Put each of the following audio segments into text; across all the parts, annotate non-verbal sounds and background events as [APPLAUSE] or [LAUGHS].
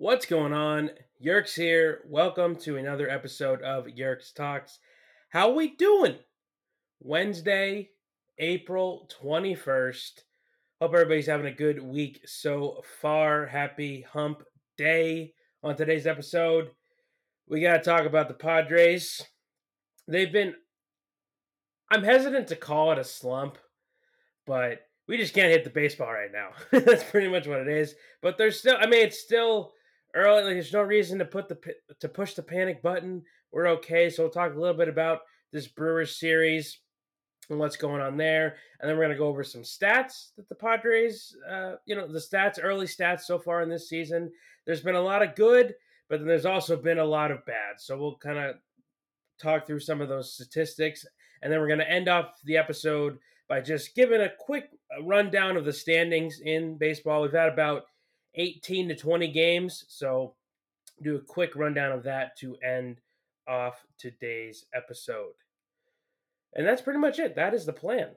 What's going on? Yerks here. Welcome to another episode of Yerks Talks. How we doing? Wednesday, April 21st. Hope everybody's having a good week so far. Happy hump day. On today's episode, we got to talk about the Padres. They've been I'm hesitant to call it a slump, but we just can't hit the baseball right now. [LAUGHS] That's pretty much what it is. But there's still I mean it's still early. Like, there's no reason to put the to push the panic button. We're okay. So we'll talk a little bit about this Brewers series and what's going on there, and then we're gonna go over some stats that the Padres, uh, you know, the stats, early stats so far in this season. There's been a lot of good, but then there's also been a lot of bad. So we'll kind of talk through some of those statistics, and then we're gonna end off the episode by just giving a quick rundown of the standings in baseball. We've had about 18 to 20 games. So, do a quick rundown of that to end off today's episode. And that's pretty much it. That is the plan.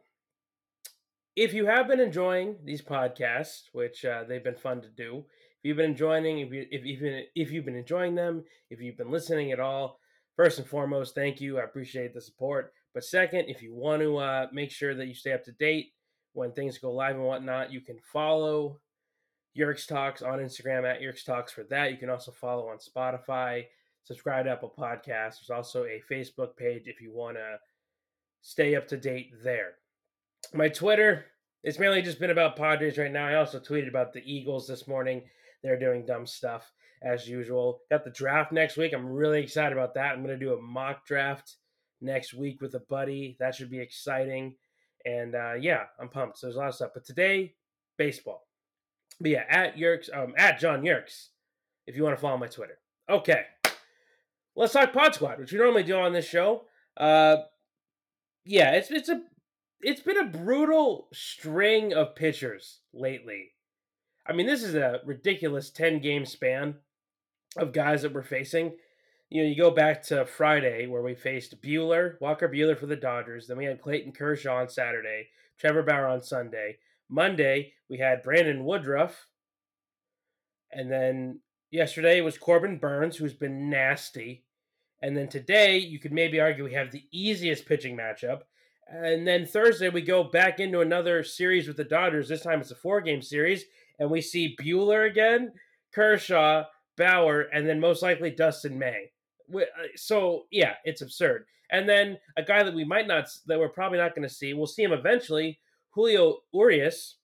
If you have been enjoying these podcasts, which uh, they've been fun to do, if you've been enjoying, if you if even if you've been enjoying them, if you've been listening at all, first and foremost, thank you. I appreciate the support. But second, if you want to uh, make sure that you stay up to date when things go live and whatnot, you can follow Yerks Talks on Instagram at Yerks Talks for that. You can also follow on Spotify, subscribe to Apple Podcasts. There's also a Facebook page if you want to stay up to date there. My Twitter, it's mainly just been about Padres right now. I also tweeted about the Eagles this morning. They're doing dumb stuff as usual. Got the draft next week. I'm really excited about that. I'm going to do a mock draft next week with a buddy. That should be exciting. And uh, yeah, I'm pumped. So there's a lot of stuff. But today, baseball. But yeah, at Yerks, um, at John Yerks, if you want to follow my Twitter. Okay, let's talk Pod Squad, which we normally do on this show. Uh, yeah, it's it's a it's been a brutal string of pitchers lately. I mean, this is a ridiculous ten game span of guys that we're facing. You know, you go back to Friday where we faced Buehler, Walker Buehler for the Dodgers. Then we had Clayton Kershaw on Saturday, Trevor Bauer on Sunday. Monday, we had Brandon Woodruff. And then yesterday it was Corbin Burnes, who's been nasty. And then today, you could maybe argue we have the easiest pitching matchup. And then Thursday, we go back into another series with the Dodgers. This time it's a four game series. And we see Buehler again, Kershaw, Bauer, and then most likely Dustin May. Uh, so, yeah, it's absurd. And then a guy that we might not, that we're probably not going to see, we'll see him eventually, Julio Urias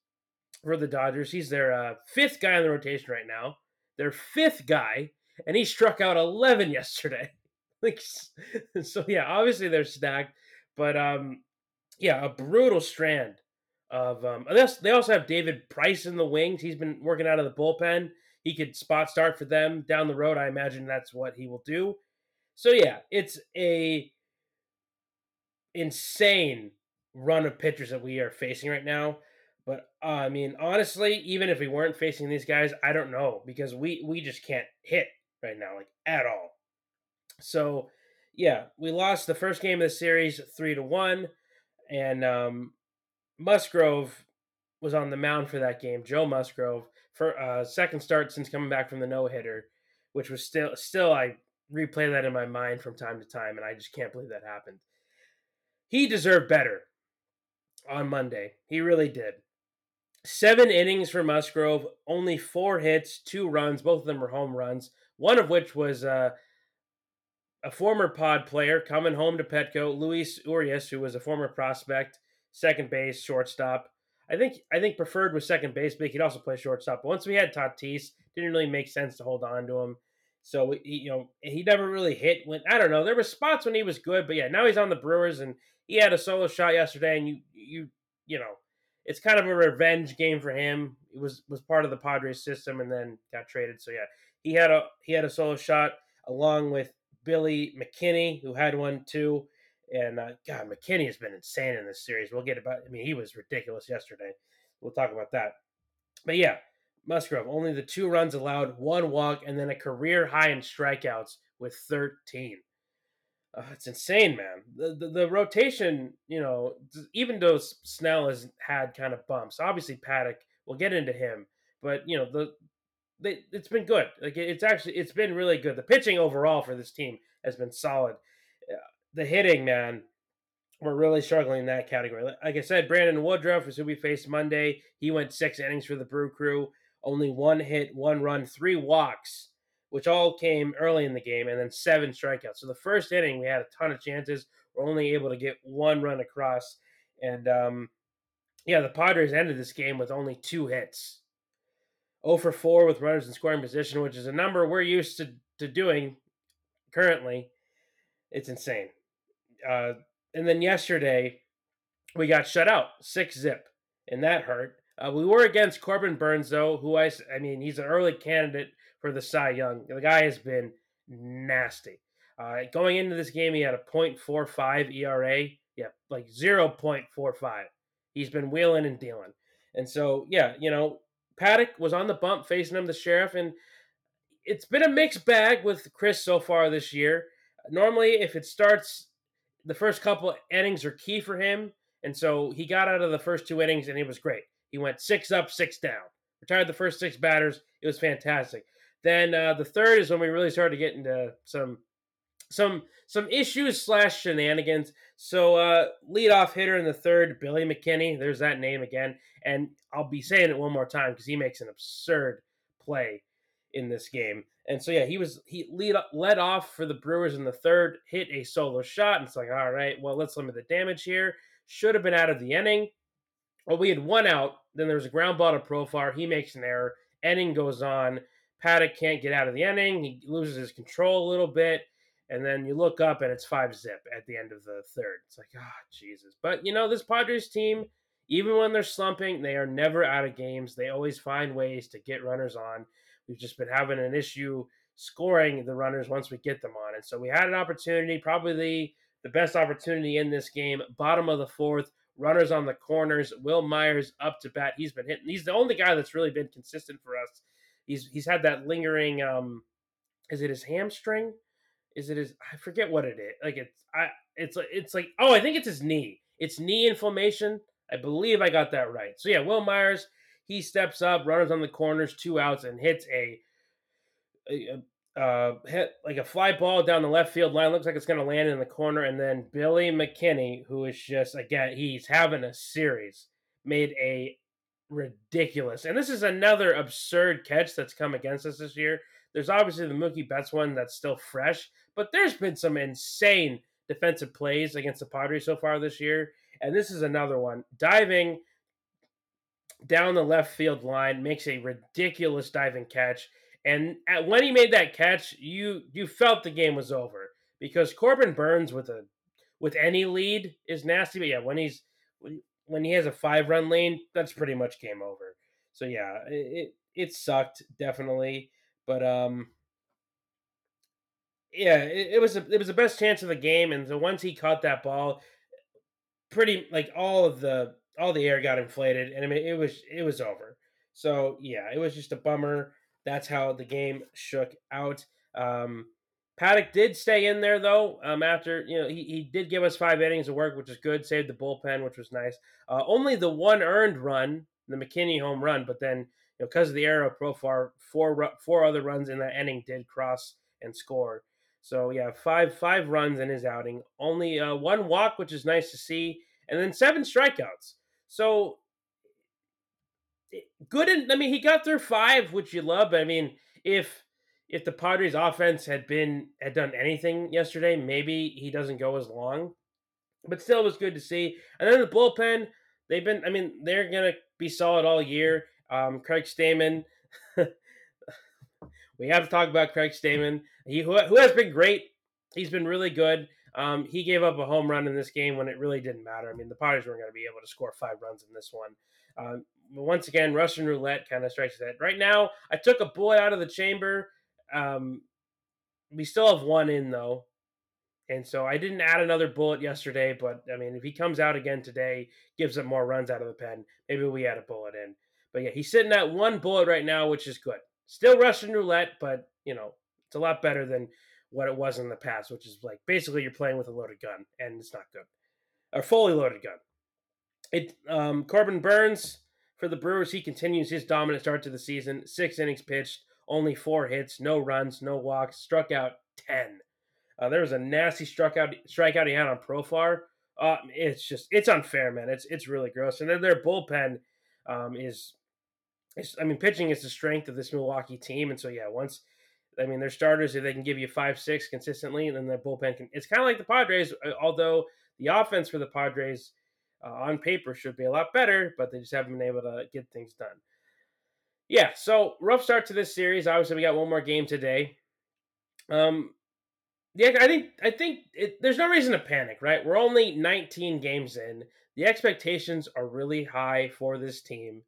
for the Dodgers. He's their uh, fifth guy in the rotation right now. Their fifth guy, and he struck out 11 [LAUGHS] yesterday. like, [LAUGHS] so yeah, obviously they're stacked, but um, yeah, a brutal strand of um. They also have David Price in the wings. He's been working out of the bullpen. He could spot start for them down the road. I imagine that's what he will do. So yeah, it's a insane run of pitchers that we are facing right now. But uh, I mean, honestly, even if we weren't facing these guys, I don't know because we we just can't hit right now, like at all. So yeah, we lost the first game of the series three to one, and um, Musgrove was on the mound for that game. Joe Musgrove for uh, second start since coming back from the no hitter, which was still still I replay that in my mind from time to time, and I just can't believe that happened. He deserved better on Monday. He really did. Seven innings for Musgrove, only four hits, two runs. Both of them were home runs. One of which was uh, a former pod player coming home to Petco, Luis Urias, who was a former prospect, second base, shortstop. I think I think preferred was second base, but he could also play shortstop. But once we had Tatis, didn't really make sense to hold on to him. So he, you know, he never really hit. When I don't know, there were spots when he was good, but yeah, now he's on the Brewers and he had a solo shot yesterday, and you you you know, it's kind of a revenge game for him. He was was part of the Padres system and then got traded. So yeah, he had a he had a solo shot along with Billy McKinney, who had one too. And uh, God, McKinney has been insane in this series. We'll get about. I mean, he was ridiculous yesterday. We'll talk about that. But yeah, Musgrove only the two runs allowed, one walk, and then a career high in strikeouts with 13. Uh, it's insane, man. The, the, the rotation, you know, even though Snell has had kind of bumps, obviously Paddack. We'll get into him, but you know the they, it's been good. Like it's actually it's been really good. The pitching overall for this team has been solid. The hitting, man, we're really struggling in that category. Like I said, Brandon Woodruff is who we faced Monday. He went six innings for the Brew Crew, only one hit, one run, three walks, which all came early in the game, and then seven strikeouts. So the first inning, we had a ton of chances. We're only able to get one run across, and um, yeah, the Padres ended this game with only two hits. 0 for 4 with runners in scoring position, which is a number we're used to, to doing currently. It's insane. Uh, and then yesterday, we got shut out, six zip, and that hurt. Uh, we were against Corbin Burnes, though, who I, I mean, he's an early candidate for the Cy Young. The guy has been nasty. Uh, going into this game, he had a .45 ERA. Yeah, like 0.45. He's been wheeling and dealing. And so, yeah, you know, Paddack was on the bump facing him, the sheriff, and it's been a mixed bag with Chris so far this year. Normally, if it starts, the first couple innings are key for him, and so he got out of the first two innings and it was great. He went six up, six down, retired the first six batters. It was fantastic. Then uh, the third is when we really started to get into some some some issues slash shenanigans. So uh leadoff hitter in the third, Billy McKinney. There's that name again, and I'll be saying it one more time because he makes an absurd play in this game. And so yeah, he was he lead led off for the Brewers in the third, hit a solo shot, and it's like, all right, well let's limit the damage here. Should have been out of the inning. Well, we had one out. Then there's a ground ball to Profar. He makes an error. Inning goes on. Paddack can't get out of the inning. He loses his control a little bit and then you look up and it's five zip at the end of the third. It's like, ah, oh, Jesus. But you know, this Padres team, even when they're slumping, they are never out of games. They always find ways to get runners on. We've just been having an issue scoring the runners once we get them on. And so we had an opportunity, probably the, best opportunity in this game, bottom of the fourth, runners on the corners. Wil Myers up to bat. He's been hitting. He's the only guy that's really been consistent for us. He's he's had that lingering um is it his hamstring? is it his I forget what it is. Like it's I it's it's like oh I think it's his knee. It's knee inflammation. I believe I got that right. So yeah, Wil Myers he steps up, runners on the corners, two outs, and hits a, a, a uh, hit like a fly ball down the left field line. Looks like it's going to land in the corner, and then Billy McKinney, who is just again he's having a series, made a ridiculous, and this is another absurd catch that's come against us this year. There's obviously the Mookie Betts one that's still fresh, but there's been some insane defensive plays against the Padres so far this year. And this is another one. Diving down the left field line makes a ridiculous diving catch. And at, when he made that catch, you you felt the game was over because Corbin Burnes with a with any lead is nasty. But yeah, when he's when he has a five run lead, that's pretty much game over. So yeah, it it sucked definitely. But um, yeah, it, it, was a, it was the best chance of the game, and so once he caught that ball, pretty like all of the all the air got inflated, and I mean it was it was over. So yeah, it was just a bummer. That's how the game shook out. Um, Paddack did stay in there though. Um, after you know he, he did give us five innings of work, which is good. Saved the bullpen, which was nice. Uh, only the one earned run, the McKinney home run, but then you know, because of the error of Profar, four four other runs in that inning did cross and score. So yeah, five five runs in his outing, only uh, one walk, which is nice to see, and then seven strikeouts. So good. and I mean, he got through five, which you love. But I mean, if if the Padres' offense had been had done anything yesterday, maybe he doesn't go as long. But still, it was good to see. And then the bullpen, they've been. I mean, they're gonna be solid all year. Um, Craig Stammen. [LAUGHS] we have to talk about Craig Stammen. He who, who has been great. He's been really good. Um, he gave up a home run in this game when it really didn't matter. I mean, the Padres weren't going to be able to score five runs in this one. Um, once again, Russian roulette kind of strikes that. Right now, I took a bullet out of the chamber. Um, we still have one in though, and so I didn't add another bullet yesterday. But I mean, if he comes out again today, gives up more runs out of the pen, maybe we add a bullet in. But yeah, he's sitting at one bullet right now, which is good. Still Russian roulette, but you know, it's a lot better than what it was in the past, which is like basically you're playing with a loaded gun and it's not good. or fully loaded gun. It um Corbin Burnes for the Brewers, he continues his dominant start to the season. Six innings pitched, only four hits, no runs, no walks, struck out 10. Uh, there was a nasty struck out, strikeout he had on Profar. Uh, it's just it's unfair, man. It's it's really gross. And then their bullpen um, is, is, I mean, pitching is the strength of this Milwaukee team. And so yeah, once I mean, their starters if they can give you five six consistently, and then their bullpen can. It's kind of like the Padres, although the offense for the Padres uh, on paper should be a lot better, but they just haven't been able to get things done. Yeah, so rough start to this series. Obviously, we got one more game today. Um, yeah, I think I think it, there's no reason to panic, right? We're only 19 games in. The expectations are really high for this team.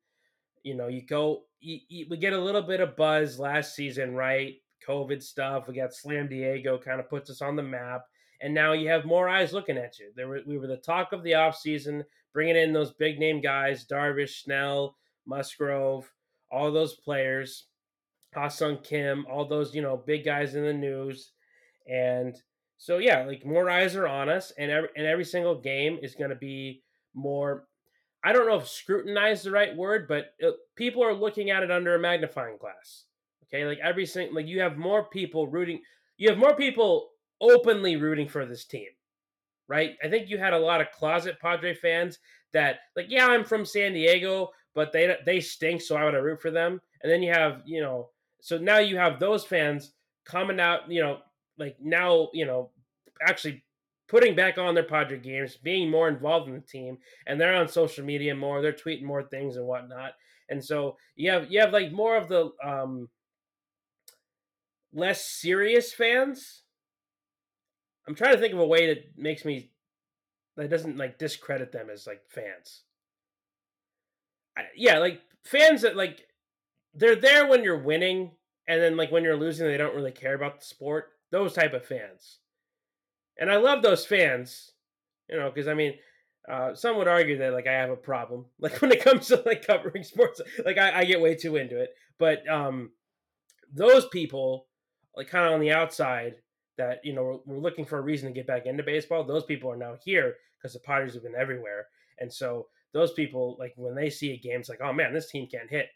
You know, you go, you, you, we get a little bit of buzz last season, right? COVID stuff. We got Slam Diego kind of puts us on the map, and now you have more eyes looking at you. There were, we were the talk of the offseason, bringing in those big name guys, Darvish, Snell, Musgrove, all those players, Ha-Seong Kim, all those you know big guys in the news and so yeah, like more eyes are on us, and every and every single game is going to be more. I don't know if scrutinize the right word, but it, people are looking at it under a magnifying glass. Okay, like every single like you have more people rooting. You have more people openly rooting for this team, right? I think you had a lot of closet Padre fans that like, yeah, I'm from San Diego, but they they stink, so I want to root for them. And then you have you know, so now you have those fans coming out, you know, like now, you know, actually putting back on their Padre games, being more involved in the team, and they're on social media more, they're tweeting more things and whatnot. And so you have you have like more of the um less serious fans. I'm trying to think of a way that makes me that doesn't like discredit them as like fans. I, yeah, like fans that like they're there when you're winning and then like when you're losing they don't really care about the sport those type of fans. And I love those fans, you know, because I mean, uh, some would argue that like I have a problem, [LAUGHS] like when it comes to like covering sports, like I, I get way too into it. But um, those people, like kind of on the outside, that you know we're, we're, looking for a reason to get back into baseball. Those people are now here because the Padres have been everywhere, and so those people, like when they see a game, it's like, oh man, this team can't hit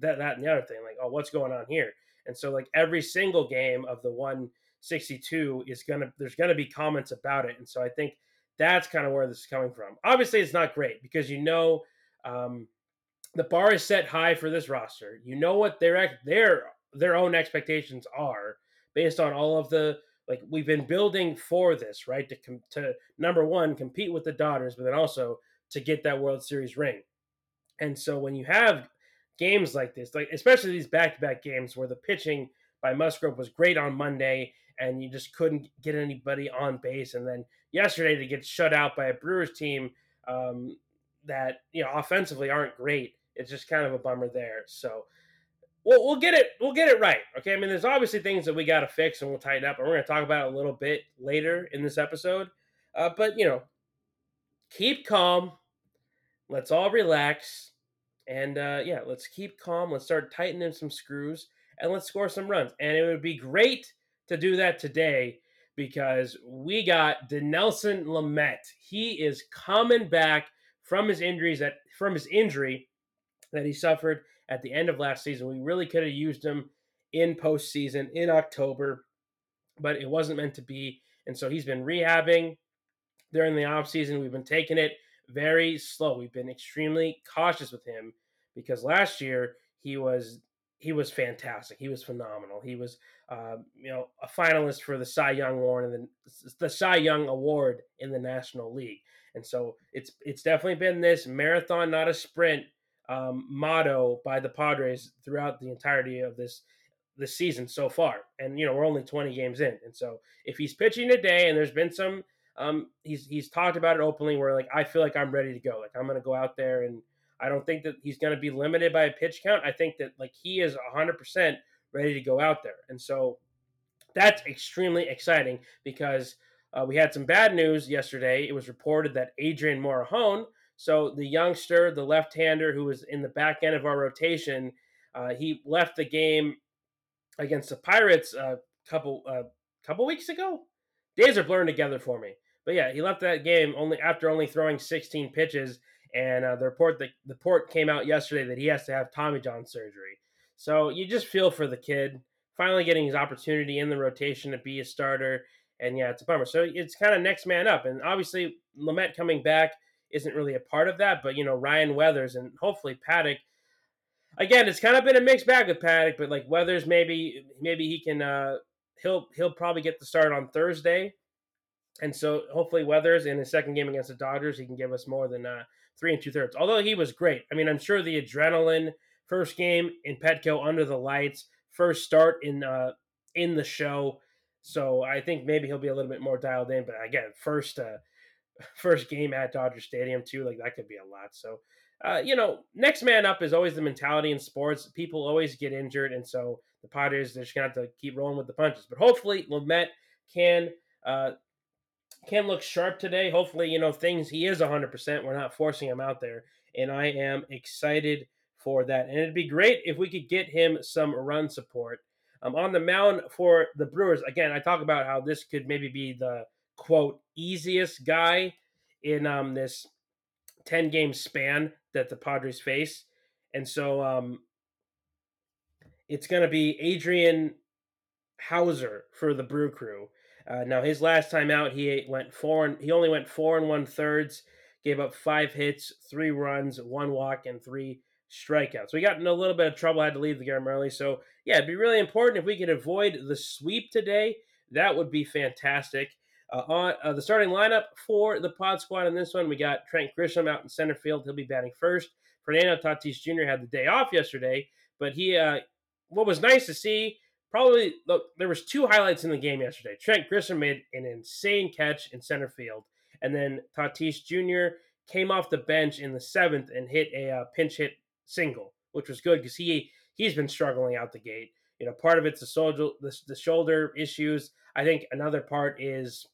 that, that, and the other thing. Like, oh, what's going on here? And so like every single game of the 162 is gonna there's gonna be comments about it, and so I think that's kind of where this is coming from. Obviously, it's not great because you know um, the bar is set high for this roster. You know what their their their own expectations are based on all of the like we've been building for this right to com- to number one compete with the Dodgers, but then also to get that World Series ring. And so when you have games like this, like especially these back to back games where the pitching by Musgrove was great on Monday and you just couldn't get anybody on base. And then yesterday to get shut out by a Brewers team um, that you know offensively aren't great. It's just kind of a bummer there. So we'll, we'll get it we'll get it right. Okay, I mean there's obviously things that we got to fix and we'll tighten up, and we're going to talk about it a little bit later in this episode. Uh, but you know, keep calm. Let's all relax. And uh, yeah, let's keep calm. Let's start tightening some screws and let's score some runs. And it would be great to do that today because we got Dinelson Lamet. He is coming back from his injuries that from his injury that he suffered at the end of last season. We really could have used him in postseason in October, but it wasn't meant to be. And so he's been rehabbing during the offseason. We've been taking it very slow. We've been extremely cautious with him because last year he was he was fantastic. He was phenomenal. He was, uh, you know, a finalist for the Cy Young Award and the, the Cy Young Award in the National League. And so it's it's definitely been this marathon, not a sprint, um, motto by the Padres throughout the entirety of this this season so far. And you know, we're only 20 games in, and so if he's pitching today, and there's been some, um, he's he's talked about it openly, where like I feel like I'm ready to go. Like I'm to go out there and I don't think that he's going to be limited by a pitch count. I think that like he is 100% ready to go out there. And so that's extremely exciting because uh, we had some bad news yesterday. It was reported that Adrian Morejon, so the youngster, the left-hander who was in the back end of our rotation, uh, he left the game against the Pirates a couple uh, couple weeks ago. Days are blurring together for me. But yeah, he left that game only after only throwing 16 pitches and uh, the report the, the report came out yesterday that he has to have Tommy John surgery. So you just feel for the kid finally getting his opportunity in the rotation to be a starter. And yeah, it's a bummer. So it's kind of next man up. And obviously, Lamet coming back isn't really a part of that. But, you know, Ryan Weathers and hopefully Paddack. Again, it's kind of been a mixed bag with Paddack, but like Weathers, maybe maybe he can uh he'll he'll probably get the start on Thursday. And so hopefully Weathers in his second game against the Dodgers, he can give us more than uh, three and two thirds. Although he was great. I mean, I'm sure the adrenaline first game in Petco under the lights, first start in uh in the show. So I think maybe he'll be a little bit more dialed in. But again, first uh [LAUGHS] first game at Dodger Stadium too, like that could be a lot. So uh, you know, next man up is always the mentality in sports. People always get injured, and so the Padres they're just gonna have to keep rolling with the punches. But hopefully, Lamet can uh, can look sharp today. Hopefully, you know things. He is hundred percent. We're not forcing him out there, and I am excited for that. And it'd be great if we could get him some run support. Um, on the mound for the Brewers, again, I talk about how this could maybe be the quote easiest guy in um, this 10 game span that the Padres face. And so um, it's going to be Adrian Houser for the Brew Crew. Uh, now his last time out, he went four and he only went four and one thirds, gave up five hits, three runs, one walk, and three strikeouts. We got in a little bit of trouble, had to leave the game early. So yeah, it'd be really important if we could avoid the sweep today. That would be fantastic. Uh, on uh, the starting lineup for the Pod Squad in this one, we got Trent Grisham out in center field. He'll be batting first. Fernando Tatis Jr. had the day off yesterday, but he uh, what was nice to see. Probably look, there was two highlights in the game yesterday. Trent Grisham made an insane catch in center field, and then Tatis Jr. came off the bench in the seventh and hit a uh, pinch hit single, which was good because he he's been struggling out the gate. You know, part of it's the shoulder the, the shoulder issues. I think another part is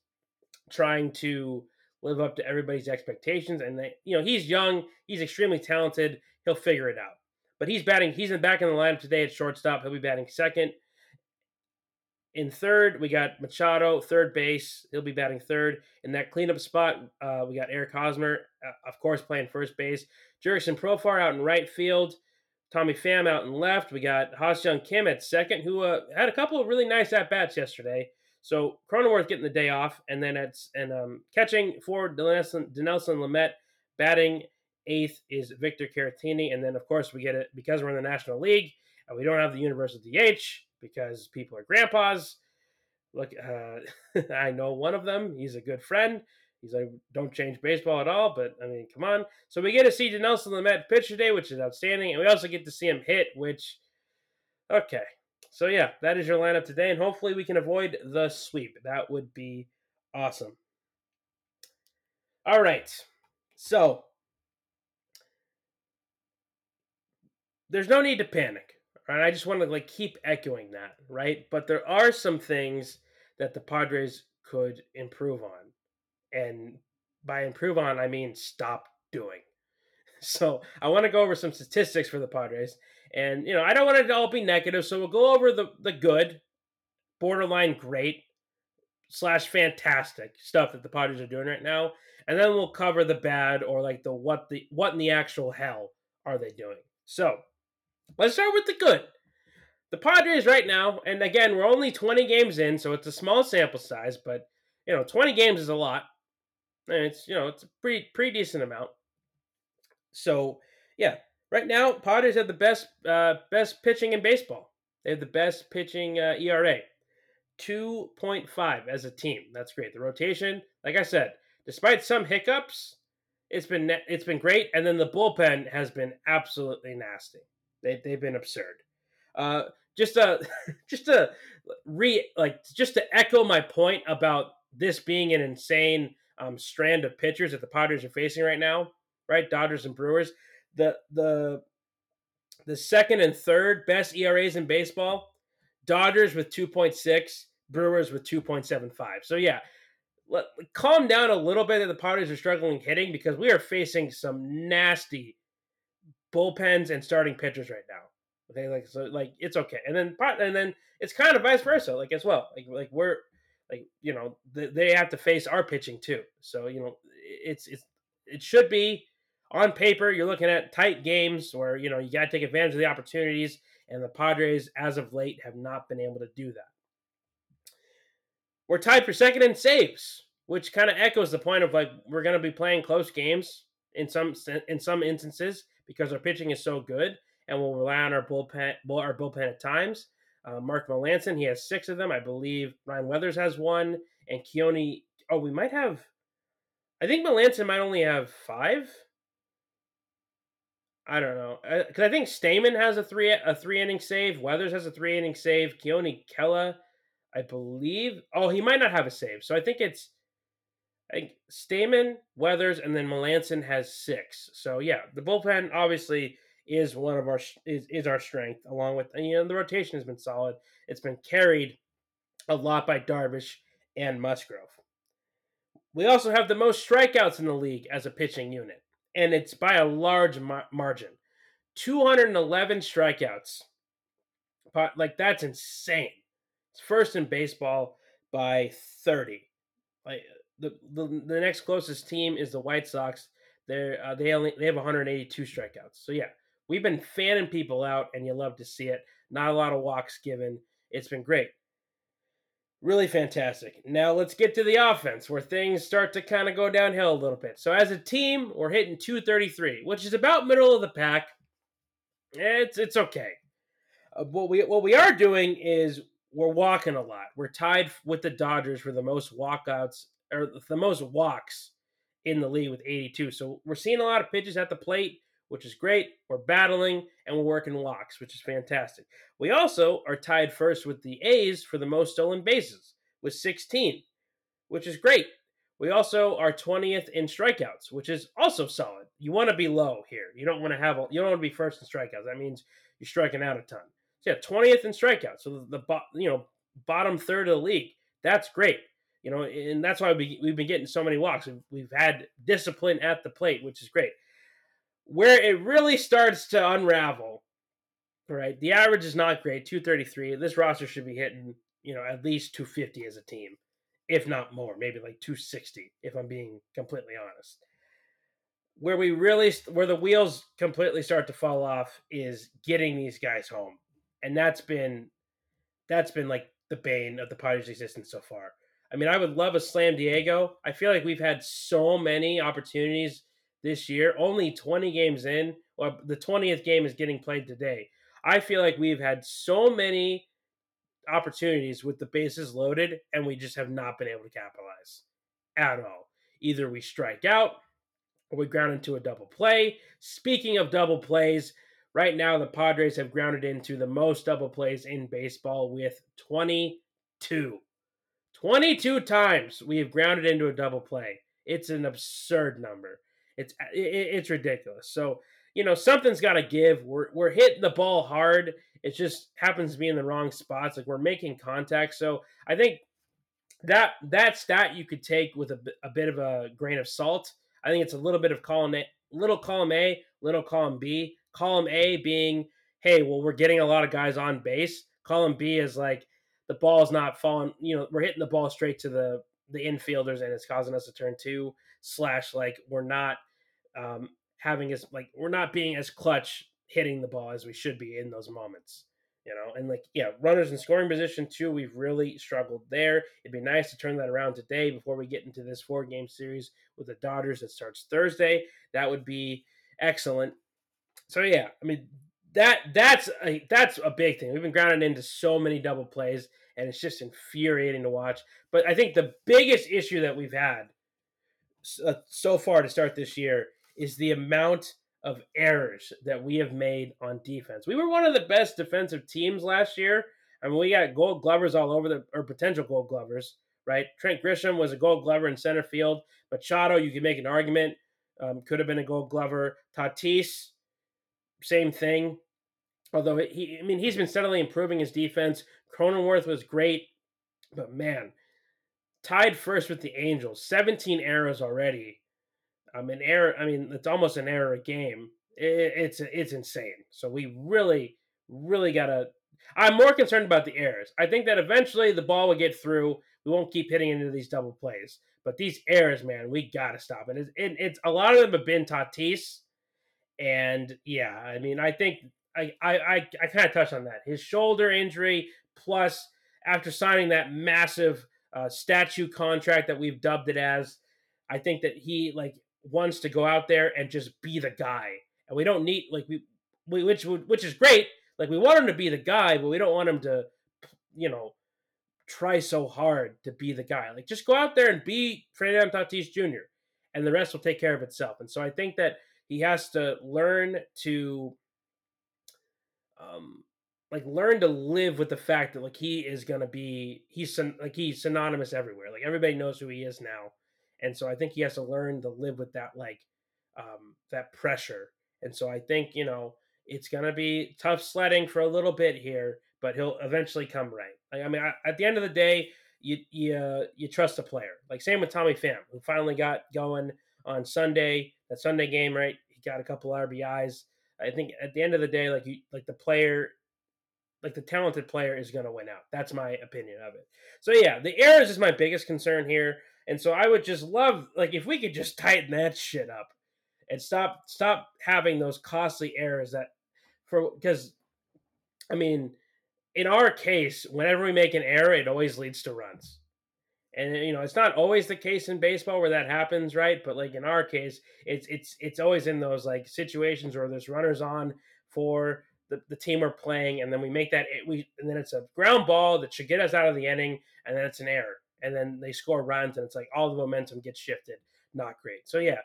trying to live up to everybody's expectations. And you know, he's young, he's extremely talented. He'll figure it out. But he's batting. He's in back in the lineup today at shortstop. He'll be batting second. In third, we got Machado, third base. He'll be batting third. In that cleanup spot, uh, we got Eric Hosmer, uh, of course, playing first base. Jurickson Profar out in right field. Tommy Pham out in left. We got Ha-Seong Kim at second, who uh, had a couple of really nice at bats yesterday. So Cronenworth getting the day off, and then it's and um, catching for Denelson, Dinelson Lamet, batting eighth is Victor Caratini, and then of course we get it because we're in the National League and we don't have the Universal DH because people are grandpas. Look, uh, [LAUGHS] I know one of them. He's a good friend. He's like, don't change baseball at all, but I mean, come on. So we get to see Dinelson Lamet pitch today, which is outstanding, and we also get to see him hit, which, okay, so yeah, that is your lineup today, and hopefully we can avoid the sweep. That would be awesome. All right, so there's no need to panic. Right, I just want to like keep echoing that, right? But there are some things that the Padres could improve on, and by improve on, I mean stop doing. [LAUGHS] So I want to go over some statistics for the Padres. And, you know, I don't want it to all be negative. So we'll go over the, the good, borderline great, slash fantastic stuff that the Padres are doing right now. And then we'll cover the bad or like the what the what in the actual hell are they doing. So let's start with the good. The Padres right now, and again, we're only 20 games in, so it's a small sample size, but you know, 20 games is a lot. And it's you know, it's a pretty pretty decent amount. So yeah, right now Padres have the best uh, best pitching in baseball. They have the best pitching uh, ERA, two point five as a team. That's great. The rotation, like I said, despite some hiccups, it's been it's been great. And then the bullpen has been absolutely nasty. They they've been absurd. Uh, just a [LAUGHS] just to re like just to echo my point about this being an insane um, strand of pitchers that the Padres are facing right now right? Dodgers and Brewers. The the the second and third best ERAs in baseball. Dodgers with 2.6, Brewers with 2.75. So yeah, let, calm down a little bit that the Padres are struggling hitting because we are facing some nasty bullpens and starting pitchers right now. Okay, like so, like it's okay, and then and then it's kind of vice versa, like as well. Like like we're like you know they have to face our pitching too. So you know it's it's it should be on paper, you're looking at tight games where you know you got to take advantage of the opportunities and the Padres, as of late, have not been able to do that. We're tied for second in saves, which kind of echoes the point of like we're going to be playing close games in some in some instances because our pitching is so good, and we'll rely on our bullpen our bullpen at times. Uh, Mark Melancon, he has six of them, I believe. Ryan Weathers has one, and Keone. Oh, we might have. I think Melancon might only have five. I don't know because uh, I think Stammen has a three a three inning save. Weathers has a three inning save. Keone Kela, I believe. Oh, he might not have a save. So I think it's I think Stammen, Weathers, and then Melancon has six. So yeah, the bullpen obviously is one of our is, is our strength, along with you know the rotation has been solid. It's been carried a lot by Darvish and Musgrove. We also have the most strikeouts in the league as a pitching unit and it's by a large mar- margin 211 strikeouts. But, like, that's insane. It's first in baseball by 30. Like, the, the, the next closest team is the White Sox. They're, uh, they only they have 182 strikeouts. So yeah, we've been fanning people out, and you love to see it. Not a lot of walks given. It's been great. Really fantastic. Now let's get to the offense where things start to kind of go downhill a little bit. So as a team, we're hitting 233, which is about middle of the pack. It's it's okay. Uh, what we what we are doing is we're walking a lot. We're tied with the Dodgers for the most walkouts or the most walks in the league with 82. So we're seeing a lot of pitches at the plate which is great. We're battling and we're working walks, which is fantastic. We also are tied first with the A's for the most stolen bases with 16, which is great. We also are 20th in strikeouts, which is also solid. You want to be low here. You don't want to have a, you don't want to be first in strikeouts. That means you're striking out a ton. So yeah, 20th in strikeouts. So the, the you know bottom third of the league. That's great. You know, and that's why we, we've been getting so many walks. We've, we've had discipline at the plate, which is great where it really starts to unravel, right? The average is not great, 233. This roster should be hitting, you know, at least 250 as a team, if not more, maybe like 260, if I'm being completely honest. Where we really, where the wheels completely start to fall off is getting these guys home. And that's been, that's been like the bane of the Padres' existence so far. I mean, I would love a slam Diego. I feel like we've had so many opportunities this year, only 20 games in. or the 20th game is getting played today. I feel like we've had so many opportunities with the bases loaded, and we just have not been able to capitalize at all. Either we strike out or we ground into a double play. Speaking of double plays, right now the Padres have grounded into the most double plays in baseball with 22. 22 times we have grounded into a double play. It's an absurd number. It's it, it's ridiculous. So you know something's got to give. We're we're hitting the ball hard. It just happens to be in the wrong spots. Like we're making contact. So I think that that stat you could take with a, a bit of a grain of salt. I think it's a little bit of column A, little column A, little column B. Column A being, hey, well, we're getting a lot of guys on base. Column B is like the ball's not falling. You know, we're hitting the ball straight to the the infielders, and it's causing us to turn two. Slash, like we're not um, having as like we're not being as clutch hitting the ball as we should be in those moments. You know, and like yeah, runners in scoring position too. We've really struggled there. It'd be nice to turn that around today before we get into this four game series with the Dodgers that starts Thursday. That would be excellent. So yeah, I mean that that's a, that's a big thing. We've been grounded into so many double plays, and it's just infuriating to watch. But I think the biggest issue that we've had uh, so far to start this year is the amount of errors that we have made on defense. We were one of the best defensive teams last year. I mean, we got gold glovers all over the, or potential gold glovers, right? Trent Grisham was a gold glover in center field. Machado, you could make an argument, um, could have been a gold glover. Tatis, same thing. Although he, I mean, he's been steadily improving his defense. Cronenworth was great, but man, tied first with the Angels, 17 errors already. I mean, error. I mean, it's almost an error a game. It, it's it's insane. So we really, really gotta. I'm more concerned about the errors. I think that eventually the ball will get through. We won't keep hitting into these double plays. But these errors, man, we gotta stop. And it's, it, it's a lot of them have been Tatis, and yeah, I mean, I think I I I, I kind of touched on that. His shoulder injury plus after signing that massive uh, statue contract that we've dubbed it as, I think that he like wants to go out there and just be the guy. And we don't need like we, we which which is great. Like we want him to be the guy, but we don't want him to, you know, try so hard to be the guy. Like just go out there and be Fernando Tatis Jr. and the rest will take care of itself. And so I think that he has to learn to um like learn to live with the fact that like he is gonna be he's like he's synonymous everywhere. Like everybody knows who he is now, and so I think he has to learn to live with that like um that pressure. And so I think you know it's gonna be tough sledding for a little bit here, but he'll eventually come right. Like, I mean, I, at the end of the day, you you uh, you trust a player. Like same with Tommy Pham, who finally got going on Sunday. That Sunday game, right? He got a couple RBIs. I think at the end of the day, like you, like the player like the talented player is going to win out. That's my opinion of it. So yeah, the errors is my biggest concern here, and so I would just love like if we could just tighten that shit up and stop stop having those costly errors that for because I mean in our case, whenever we make an error, it always leads to runs. And you know, it's not always the case in baseball where that happens, right? But like in our case, it's it's it's always in those like situations where there's runners on for the, the team we're playing, and then we make that we and then it's a ground ball that should get us out of the inning, and then it's an error, and then they score runs, and it's like all the momentum gets shifted. Not great. So yeah,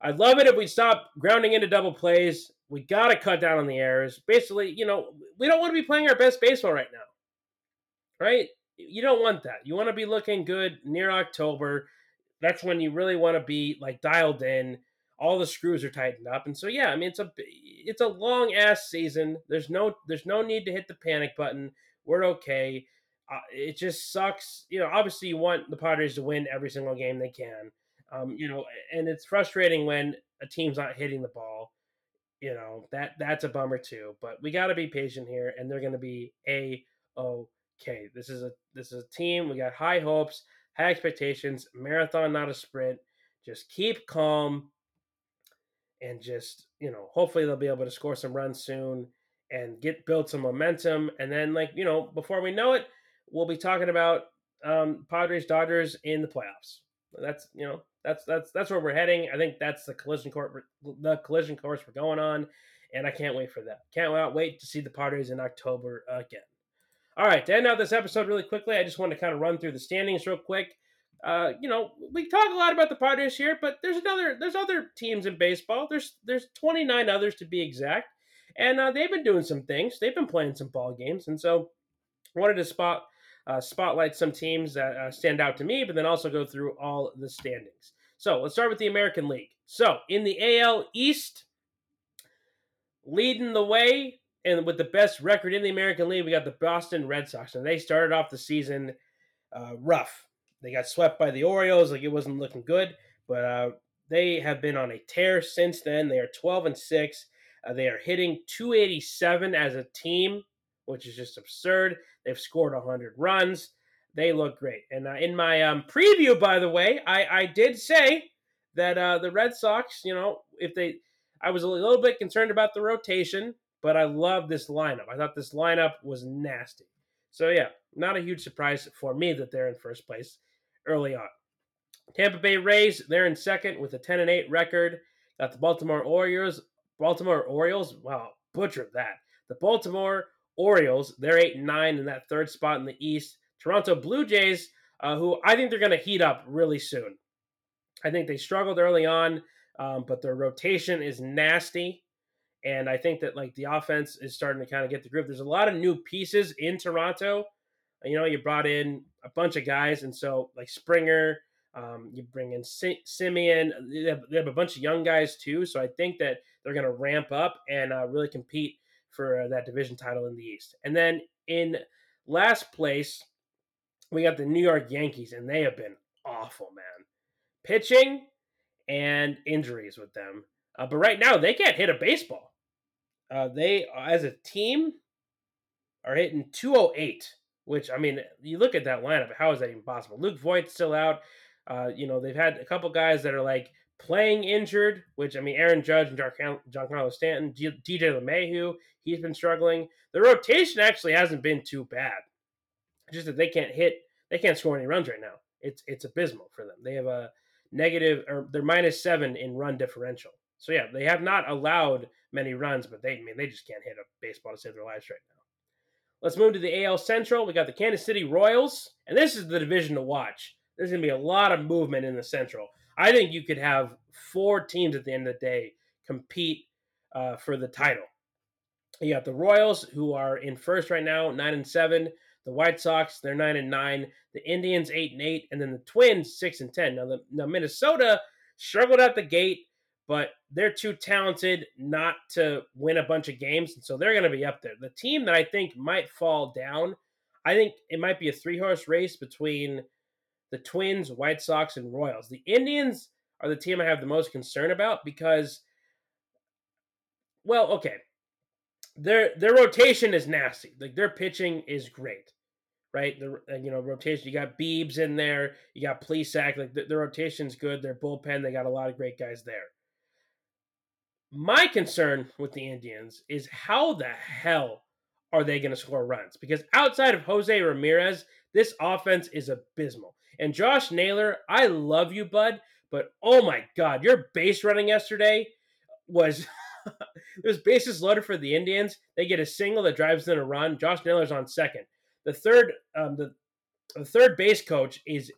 I'd love it if we stop grounding into double plays. We got to cut down on the errors. Basically, you know, we don't want to be playing our best baseball right now, right? You don't want that. You want to be looking good near October. That's when you really want to be like dialed in all the screws are tightened up and so yeah i mean it's a it's a long ass season there's no there's no need to hit the panic button we're okay it just sucks you know obviously you want the padres to win every single game they can um, you know and it's frustrating when a team's not hitting the ball you know that that's a bummer too but we got to be patient here and they're going to be a okay this is a this is a team we got high hopes high expectations marathon not a sprint. Just keep calm and just you know hopefully they'll be able to score some runs soon and get build some momentum and then like you know before we know it we'll be talking about um, Padres Dodgers in the playoffs. That's you know that's that's that's where we're heading. I think that's the collision course the collision course we're going on, and I can't wait for that. Can't wait to see the Padres in October again. All right, to end out this episode really quickly, I just want to kind of run through the standings real quick uh, you know, we talk a lot about the Padres here, but there's another, there's other teams in baseball. There's there's 29 others to be exact, and uh, they've been doing some things. They've been playing some ball games, and so wanted to spot uh, spotlight some teams that uh, stand out to me, but then also go through all the standings. So let's start with the American League. So in the AL East, leading the way and with the best record in the American League, we got the Boston Red Sox, and they started off the season uh, rough they got swept by the Orioles, like it wasn't looking good, but uh, they have been on a tear since then. They are 12 and 6. Uh, they are hitting 287 as a team, which is just absurd. They've scored 100 runs. They look great. And uh, in my um, preview, by the way, I, I did say that uh, the Red Sox, you know, if they, I was a little bit concerned about the rotation, but I love this lineup. I thought this lineup was nasty. So yeah, not a huge surprise for me that they're in first place early on. Tampa Bay Rays, they're in second with a 10 and 8 record. Got the Baltimore Orioles. Baltimore Orioles, wow, butchered that. The Baltimore Orioles, they're 8 and 9 in that third spot in the East. Toronto Blue Jays, uh, who I think they're going to heat up really soon. I think they struggled early on, um, but their rotation is nasty. And I think that like the offense is starting to kind of get the grip. There's a lot of new pieces in Toronto you know, you brought in a bunch of guys, and so like Springer, um, you bring in Semien. They have, they have, a bunch of young guys too, so I think that they're going to ramp up and uh, really compete for uh, that division title in the East. And then in last place, we got the New York Yankees, and they have been awful, man. Pitching and injuries with them, uh, but right now they can't hit a baseball. Uh, they, as a team, are hitting 208 which I mean, you look at that lineup. How is that even possible? Luke Voit's still out. Uh, you know, they've had a couple guys that are like playing injured, which I mean, Aaron Judge and Giancarlo Stanton, DJ LeMahieu, he's been struggling. The rotation actually hasn't been too bad. Just that they can't hit, they can't score any runs right now. It's it's abysmal for them. They have a negative or they're minus seven in run differential. So yeah, they have not allowed many runs, but they I mean they just can't hit a baseball to save their lives right now. Let's move to the AL Central. We got the Kansas City Royals, and this is the division to watch. There's going to be a lot of movement in the Central. I think you could have four teams at the end of the day compete uh, for the title. You got the Royals, who are in first right now, nine and seven. The White Sox, they're nine and nine. The Indians, eight and eight, and then the Twins, six and ten. Now, the, now Minnesota struggled at the gate but they're too talented not to win a bunch of games, and so they're going to be up there. The team that I think might fall down, I think it might be a three horse race between the Twins, White Sox, and Royals. The Indians are the team I have the most concern about because, well, okay, their their rotation is nasty. Like their pitching is great, right? The uh, you know rotation. You got Beebs in there. You got Plesac. Like the, the rotation's good. Their bullpen. They got a lot of great guys there. My concern with the Indians is how the hell are they going to score runs? Because outside of Jose Ramirez, this offense is abysmal. And Josh Naylor, I love you, bud, but oh my God, your base running yesterday was. [LAUGHS] There's bases loaded for the Indians. They get a single that drives in a run. Josh Naylor's on second. The third, um, the the third base coach is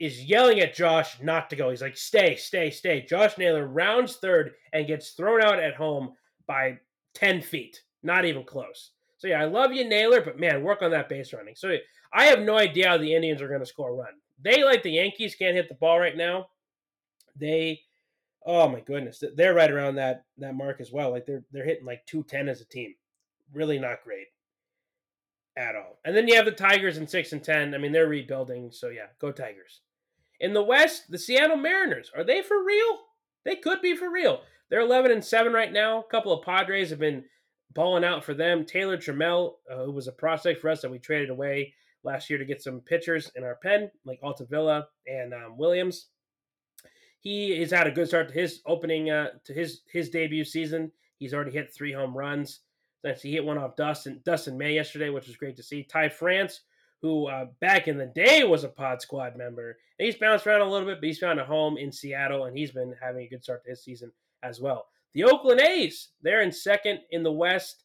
is yelling at Josh not to go. He's like, stay, stay, stay. Josh Naylor rounds third and gets thrown out at home by 10 feet. Not even close. So yeah, I love you, Naylor, but man, work on that base running. So I have no idea how the Indians are going to score a run. They, like the Yankees, can't hit the ball right now. They, oh my goodness, they're right around that that mark as well. Like they're they're hitting like 210 as a team. Really not great at all. And then you have the Tigers in 6 and 10. I mean, they're rebuilding, so yeah, go Tigers. In the West, the Seattle Mariners. Are they for real? They could be for real. They're 11 and 7 right now. A couple of Padres have been balling out for them. Taylor Trammell, uh, who was a prospect for us that we traded away last year to get some pitchers in our pen, like Altavilla and um, Williams. He has had a good start to his opening uh, to his his debut season. He's already hit three home runs. He hit one off Dustin Dustin May yesterday, which was great to see. Ty France, who uh, back in the day was a Pod Squad member. And he's bounced around a little bit, but he's found a home in Seattle, and he's been having a good start to his season as well. The Oakland A's, they're in second in the West.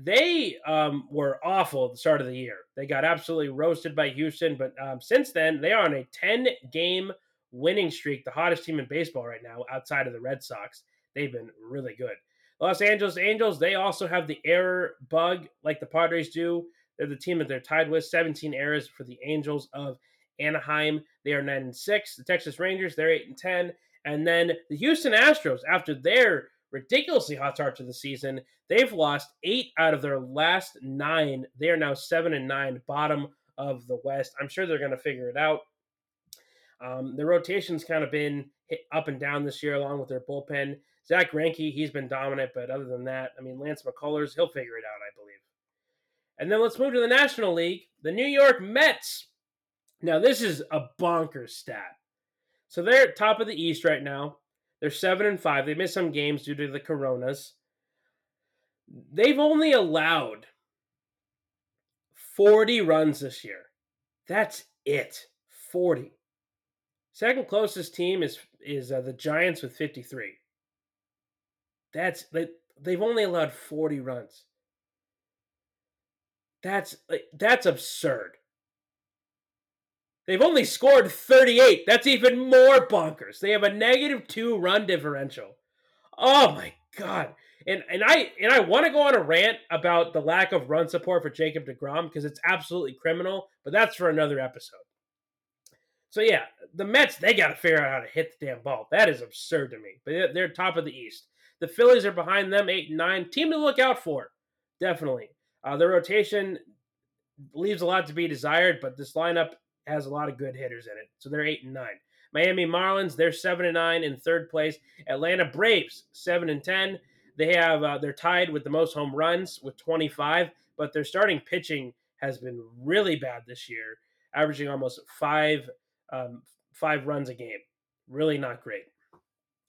They um, were awful at the start of the year. They got absolutely roasted by Houston, but um, since then, they are on a 10 game winning streak, the hottest team in baseball right now, outside of the Red Sox. They've been really good. Los Angeles Angels, they also have the error bug like the Padres do. They're the team that they're tied with. 17 errors for the Angels of Anaheim. They are 9 and 6. The Texas Rangers, they're 8 and 10. And then the Houston Astros, after their ridiculously hot start to the season, they've lost eight out of their last nine. They are now 7 and 9, bottom of the West. I'm sure they're going to figure it out. Um, the rotation's kind of been hit up and down this year, along with their bullpen. Zack Greinke, he's been dominant, but other than that, I mean, Lance McCullers, he'll figure it out, I believe. And then let's move to the National League. The New York Mets. Now, this is a bonkers stat. So they're at top of the East right now. They're seven and five. They missed some games due to the coronas. They've only allowed 40 runs this year. That's it. 40. Second closest team is is uh, the Giants with 53. That's they, they've only allowed 40 runs. That's like that's absurd. They've only scored 38. That's even more bonkers. They have a negative 2 run differential. Oh my god. And and I and I want to go on a rant about the lack of run support for Jacob DeGrom because it's absolutely criminal, but that's for another episode. So yeah, the Mets they got to figure out how to hit the damn ball. That is absurd to me. But they're top of the East. The Phillies are behind them, eight and nine. Team to look out for, definitely. Uh, the rotation leaves a lot to be desired, but this lineup has a lot of good hitters in it. So they're eight and nine. Miami Marlins, they're seven and nine in third place. Atlanta Braves, seven and ten. They have uh, they're tied with the most home runs with 25, but their starting pitching has been really bad this year, averaging almost five um, five runs a game. really not great.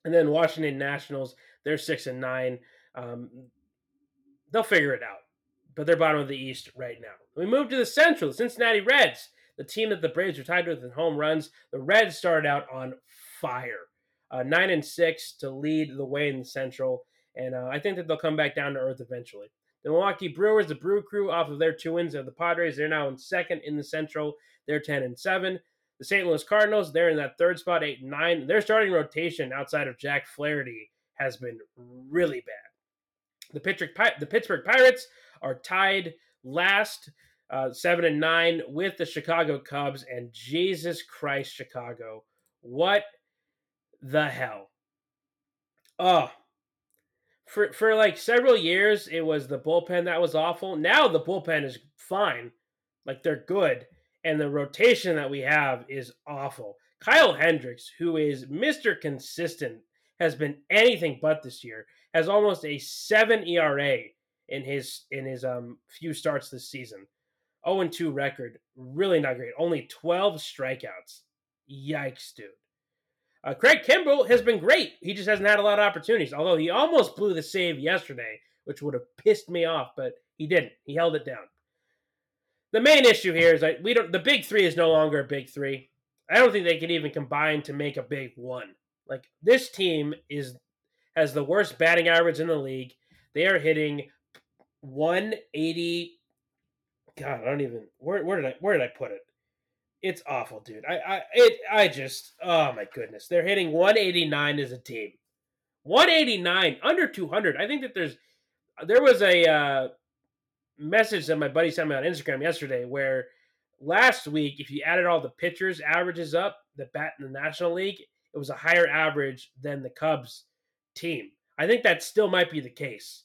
And then Washington Nationals, they're six and nine. Um, they'll figure it out, but they're bottom of the East right now. We move to the Central, Cincinnati Reds, the team that the Braves are tied with in home runs. The Reds started out on fire, uh, nine and six to lead the way in the Central, and uh, I think that they'll come back down to earth eventually. The Milwaukee Brewers, the Brew Crew, off of their two wins of the Padres, they're now in second in the Central. They're ten and seven. The St. Louis Cardinals, they're in that third spot, eight and nine. Their starting rotation outside of Jack Flaherty has been really bad. The Pittsburgh, the Pittsburgh Pirates are tied last, uh, seven and nine, with the Chicago Cubs. And Jesus Christ, Chicago, what the hell? Oh, for for like several years, it was the bullpen that was awful. Now the bullpen is fine, like they're good, and the rotation that we have is awful. Kyle Hendricks, who is Mister Consistent, has been anything but this year. Has almost a seven ERA in his in his um few starts this season. 0 2 record, really not great. Only 12 strikeouts. Yikes, dude. Uh, Craig Kimbrel has been great. He just hasn't had a lot of opportunities. Although he almost blew the save yesterday, which would have pissed me off, but he didn't. He held it down. The main issue here is that we don't. The big three is no longer a big three. I don't think they can even combine to make a big one. Like this team is has the worst batting average in the league. They are hitting 180. God, I don't even. Where, where did I where did I put it? it's awful, dude. I I it I just oh my goodness. They're hitting 189 as a team. 189 under 200. I think that there's there was a uh, message that my buddy sent me on Instagram yesterday where last week if you added all the pitchers averages up the bat in the National League, it was a higher average than the Cubs team. I think that still might be the case.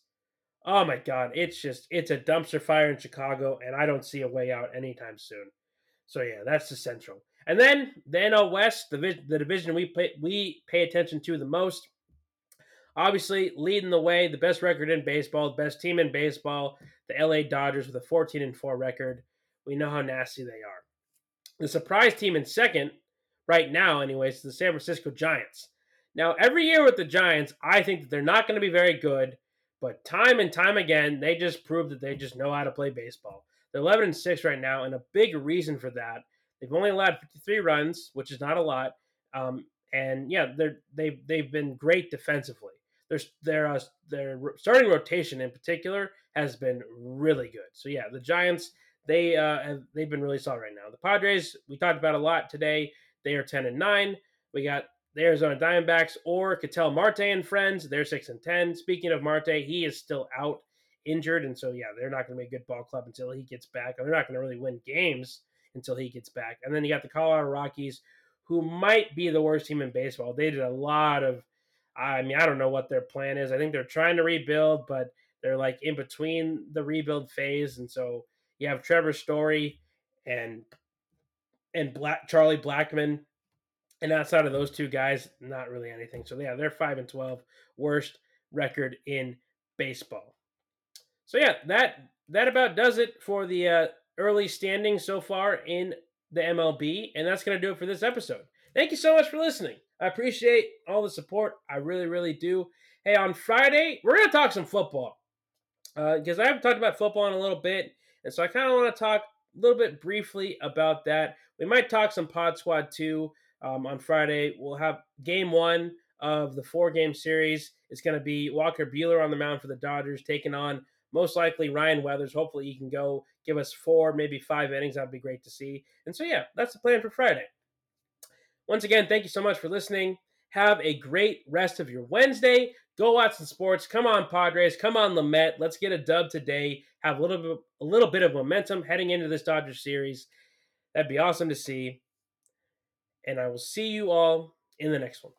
Oh my god, it's just it's a dumpster fire in Chicago and I don't see a way out anytime soon. So yeah, that's the Central. And then the NL West, the, the division we pay, we pay attention to the most. Obviously, leading the way, the best record in baseball, the best team in baseball, the LA Dodgers with a 14 and 4 record. We know how nasty they are. The surprise team in second, right now, anyways, is the San Francisco Giants. Now, every year with the Giants, I think that they're not going to be very good, but time and time again, they just prove that they just know how to play baseball. They're 11 and 6 right now, and a big reason for that, they've only allowed 53 runs, which is not a lot. Um, and yeah, they're they've they've been great defensively. Their their uh, their starting rotation in particular has been really good. So yeah, the Giants they uh, have, they've been really solid right now. The Padres we talked about a lot today. They are 10 and 9. We got the Arizona Diamondbacks or Ketel Marte and friends. They're 6 and 10. Speaking of Marte, he is still out injured, and so yeah, they're not going to be a good ball club until he gets back. And They're not going to really win games until he gets back. And then you got the Colorado Rockies, who might be the worst team in baseball. They did a lot of, I mean, I don't know what their plan is. I think they're trying to rebuild, but they're like in between the rebuild phase, and so you have Trevor Story and and Black Charlie Blackmon. And outside of those two guys, not really anything. So yeah, they're five and twelve, worst record in baseball. So yeah, that that about does it for the uh, early standing so far in the MLB, and that's to do it for this episode. Thank you so much for listening. I appreciate all the support. I really, really do. Hey, on Friday we're to talk some football because uh, I haven't talked about football in a little bit, and so I kind of want to talk a little bit briefly about that. We might talk some Pod Squad too um, on Friday. We'll have game one of the four game series. It's going to be Walker Buehler on the mound for the Dodgers taking on most likely Ryan Weathers. Hopefully, he can go give us four, maybe five innings. That'd be great to see. And so, yeah, that's the plan for Friday. Once again, thank you so much for listening. Have a great rest of your Wednesday. Go watch some sports. Come on, Padres. Come on, Lamet. Let's get a dub today. Have a little bit, a little bit of momentum heading into this Dodgers series. That'd be awesome to see. And I will see you all in the next one.